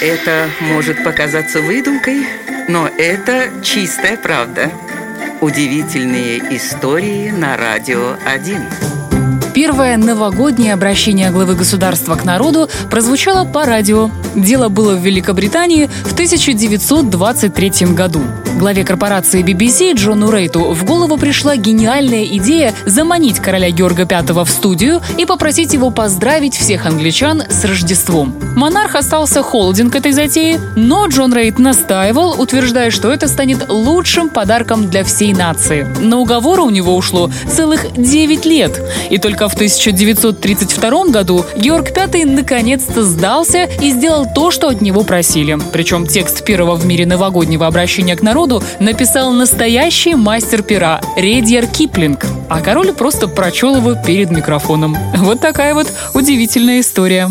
Это может показаться выдумкой, но это чистая правда. Удивительные истории на радио 1. Первое новогоднее обращение главы государства к народу прозвучало по радио. Дело было в Великобритании в 1923 году. Главе корпорации BBC Джону Рейту в голову пришла гениальная идея заманить короля Георга V в студию и попросить его поздравить всех англичан с Рождеством. Монарх остался холоден к этой затее, но Джон Рейт настаивал, утверждая, что это станет лучшим подарком для всей нации. На уговоры у него ушло целых 9 лет. И только в 1932 году Георг V наконец-то сдался и сделал то, что от него просили. Причем текст первого в мире новогоднего обращения к народу народу написал настоящий мастер пера Редьер Киплинг, а король просто прочел его перед микрофоном. Вот такая вот удивительная история.